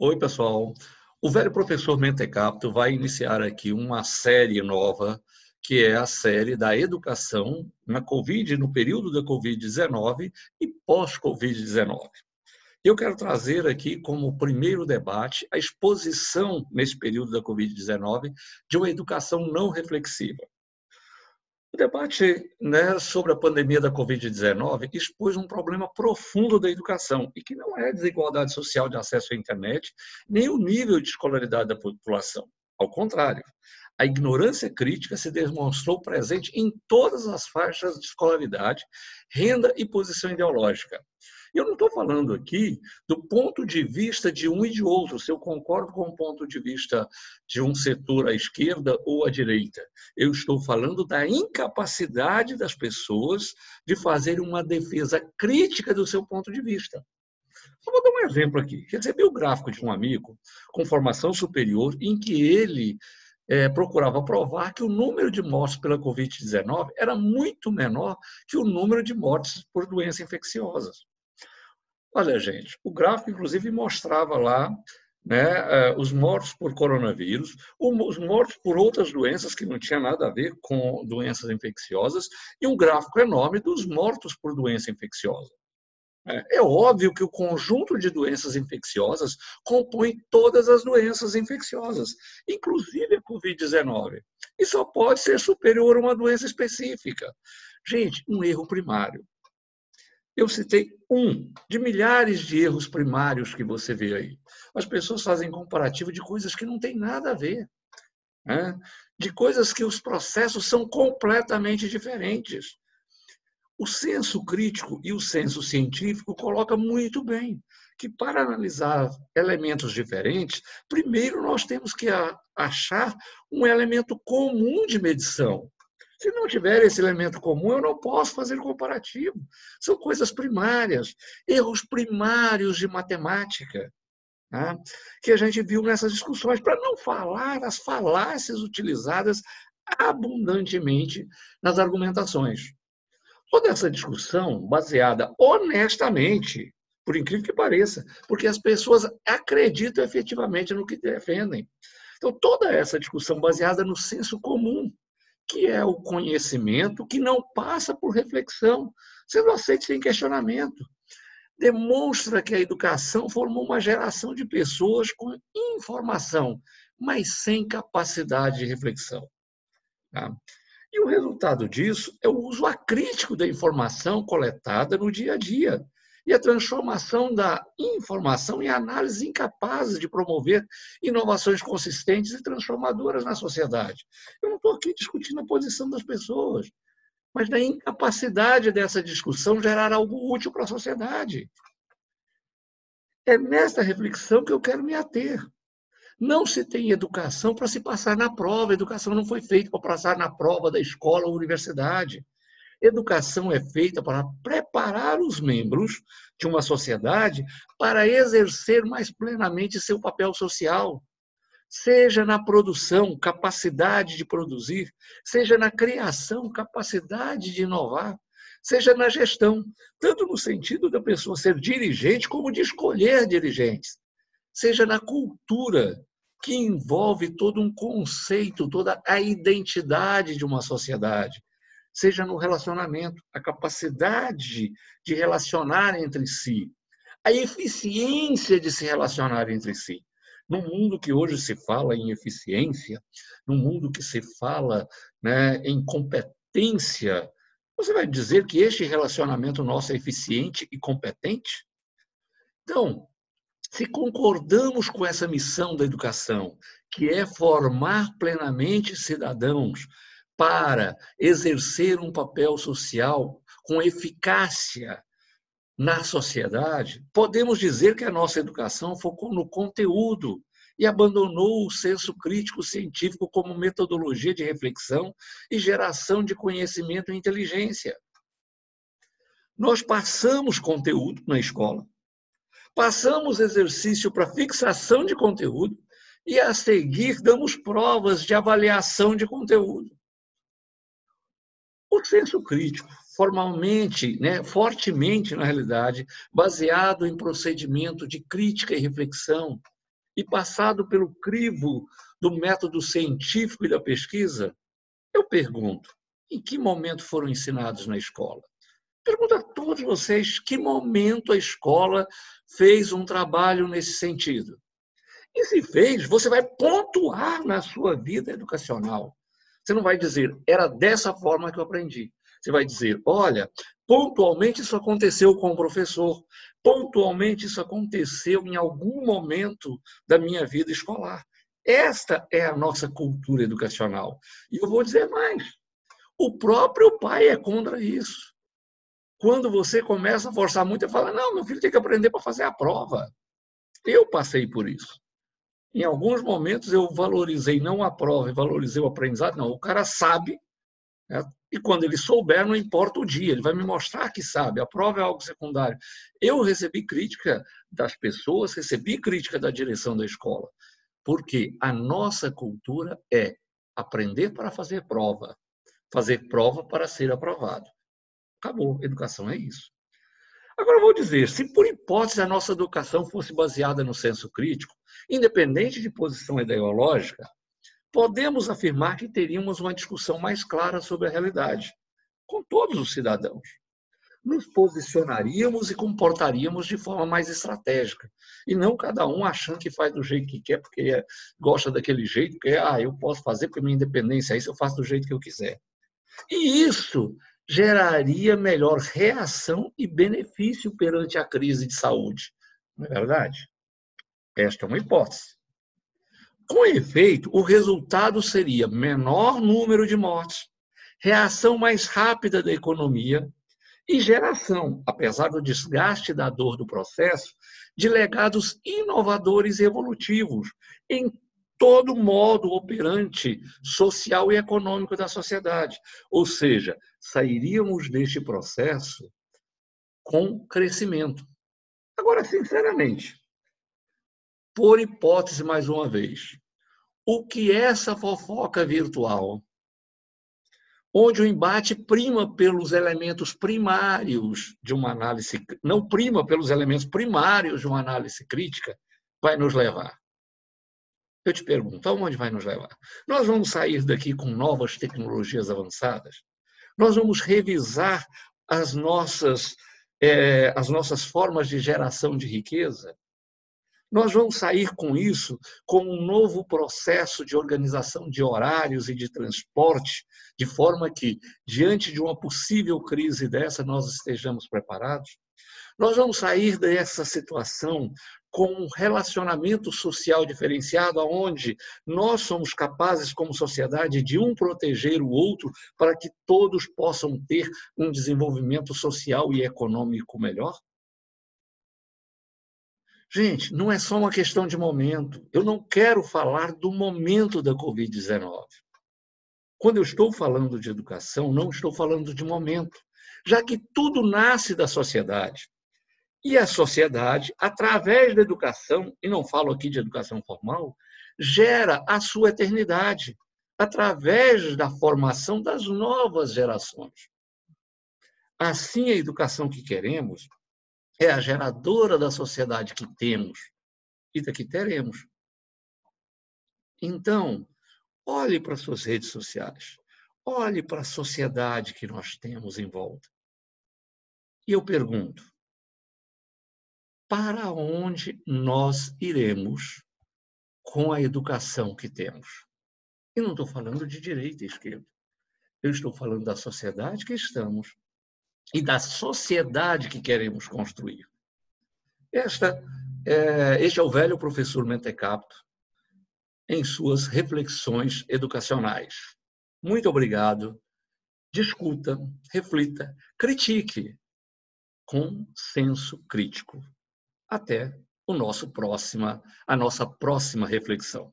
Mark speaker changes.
Speaker 1: Oi, pessoal. O velho professor Mentecapto vai iniciar aqui uma série nova, que é a série da educação na Covid, no período da Covid-19 e pós-Covid-19. Eu quero trazer aqui como primeiro debate a exposição, nesse período da Covid-19, de uma educação não reflexiva. O debate né, sobre a pandemia da Covid-19 expôs um problema profundo da educação, e que não é a desigualdade social de acesso à internet, nem o nível de escolaridade da população. Ao contrário, a ignorância crítica se demonstrou presente em todas as faixas de escolaridade, renda e posição ideológica. Eu não estou falando aqui do ponto de vista de um e de outro, se eu concordo com o ponto de vista de um setor à esquerda ou à direita. Eu estou falando da incapacidade das pessoas de fazer uma defesa crítica do seu ponto de vista. Só vou dar um exemplo aqui. Recebi o gráfico de um amigo com formação superior em que ele é, procurava provar que o número de mortes pela Covid-19 era muito menor que o número de mortes por doenças infecciosas. Olha, gente, o gráfico, inclusive, mostrava lá né, eh, os mortos por coronavírus, os mortos por outras doenças que não tinha nada a ver com doenças infecciosas, e um gráfico enorme dos mortos por doença infecciosa. É, é óbvio que o conjunto de doenças infecciosas compõe todas as doenças infecciosas, inclusive a Covid-19, e só pode ser superior a uma doença específica. Gente, um erro primário. Eu citei um de milhares de erros primários que você vê aí. As pessoas fazem comparativo de coisas que não têm nada a ver, né? de coisas que os processos são completamente diferentes. O senso crítico e o senso científico coloca muito bem que para analisar elementos diferentes, primeiro nós temos que achar um elemento comum de medição. Se não tiver esse elemento comum, eu não posso fazer comparativo. São coisas primárias, erros primários de matemática, né? que a gente viu nessas discussões, para não falar das falácias utilizadas abundantemente nas argumentações. Toda essa discussão baseada honestamente, por incrível que pareça, porque as pessoas acreditam efetivamente no que defendem. Então, toda essa discussão baseada no senso comum, que é o conhecimento que não passa por reflexão, sendo aceito sem questionamento. Demonstra que a educação formou uma geração de pessoas com informação, mas sem capacidade de reflexão. Tá? E o resultado disso é o uso acrítico da informação coletada no dia a dia, e a transformação da informação em análises incapazes de promover inovações consistentes e transformadoras na sociedade. Eu não estou aqui discutindo a posição das pessoas, mas da incapacidade dessa discussão gerar algo útil para a sociedade. É nesta reflexão que eu quero me ater. Não se tem educação para se passar na prova. A educação não foi feita para passar na prova da escola ou universidade. Educação é feita para preparar os membros de uma sociedade para exercer mais plenamente seu papel social, seja na produção, capacidade de produzir, seja na criação, capacidade de inovar, seja na gestão, tanto no sentido da pessoa ser dirigente como de escolher dirigentes, seja na cultura, que envolve todo um conceito, toda a identidade de uma sociedade, seja no relacionamento, a capacidade de relacionar entre si, a eficiência de se relacionar entre si. No mundo que hoje se fala em eficiência, no mundo que se fala né, em competência, você vai dizer que este relacionamento nosso é eficiente e competente? Então, se concordamos com essa missão da educação, que é formar plenamente cidadãos, para exercer um papel social com eficácia na sociedade, podemos dizer que a nossa educação focou no conteúdo e abandonou o senso crítico científico como metodologia de reflexão e geração de conhecimento e inteligência. Nós passamos conteúdo na escola, passamos exercício para fixação de conteúdo e, a seguir, damos provas de avaliação de conteúdo. O senso crítico, formalmente, né, fortemente, na realidade, baseado em procedimento de crítica e reflexão, e passado pelo crivo do método científico e da pesquisa, eu pergunto: em que momento foram ensinados na escola? Pergunto a todos vocês: que momento a escola fez um trabalho nesse sentido? E se fez, você vai pontuar na sua vida educacional. Você não vai dizer, era dessa forma que eu aprendi. Você vai dizer, olha, pontualmente isso aconteceu com o professor, pontualmente isso aconteceu em algum momento da minha vida escolar. Esta é a nossa cultura educacional. E eu vou dizer mais: o próprio pai é contra isso. Quando você começa a forçar muito, ele fala: não, meu filho tem que aprender para fazer a prova. Eu passei por isso. Em alguns momentos eu valorizei não a prova, valorizei o aprendizado. Não, o cara sabe, né? e quando ele souber, não importa o dia, ele vai me mostrar que sabe. A prova é algo secundário. Eu recebi crítica das pessoas, recebi crítica da direção da escola. Porque a nossa cultura é aprender para fazer prova, fazer prova para ser aprovado. Acabou, educação é isso. Agora vou dizer, se por hipótese a nossa educação fosse baseada no senso crítico, independente de posição ideológica, podemos afirmar que teríamos uma discussão mais clara sobre a realidade, com todos os cidadãos nos posicionaríamos e comportaríamos de forma mais estratégica. E não cada um achando que faz do jeito que quer, porque é, gosta daquele jeito, porque ah, eu posso fazer porque minha independência é isso, eu faço do jeito que eu quiser. E isso geraria melhor reação e benefício perante a crise de saúde. Não é verdade? Esta é uma hipótese. Com efeito, o resultado seria menor número de mortes, reação mais rápida da economia, e geração, apesar do desgaste da dor do processo, de legados inovadores e evolutivos em todo modo operante social e econômico da sociedade. Ou seja, sairíamos deste processo com crescimento. Agora, sinceramente, por hipótese mais uma vez, o que é essa fofoca virtual onde o embate prima pelos elementos primários de uma análise, não prima pelos elementos primários de uma análise crítica, vai nos levar? Eu te pergunto, aonde vai nos levar? Nós vamos sair daqui com novas tecnologias avançadas? Nós vamos revisar as nossas, é, as nossas formas de geração de riqueza? Nós vamos sair com isso com um novo processo de organização de horários e de transporte, de forma que, diante de uma possível crise dessa, nós estejamos preparados. Nós vamos sair dessa situação com um relacionamento social diferenciado, onde nós somos capazes, como sociedade, de um proteger o outro para que todos possam ter um desenvolvimento social e econômico melhor? Gente, não é só uma questão de momento. Eu não quero falar do momento da Covid-19. Quando eu estou falando de educação, não estou falando de momento, já que tudo nasce da sociedade. E a sociedade, através da educação, e não falo aqui de educação formal, gera a sua eternidade, através da formação das novas gerações. Assim, a educação que queremos é a geradora da sociedade que temos e da que teremos. Então, olhe para suas redes sociais, olhe para a sociedade que nós temos em volta. E eu pergunto: para onde nós iremos com a educação que temos? E não estou falando de direita e esquerda. Eu estou falando da sociedade que estamos e da sociedade que queremos construir. Esta, é, este é o velho professor Mentecapto em suas reflexões educacionais. Muito obrigado. Discuta, reflita, critique com senso crítico. Até o nosso próxima, a nossa próxima reflexão.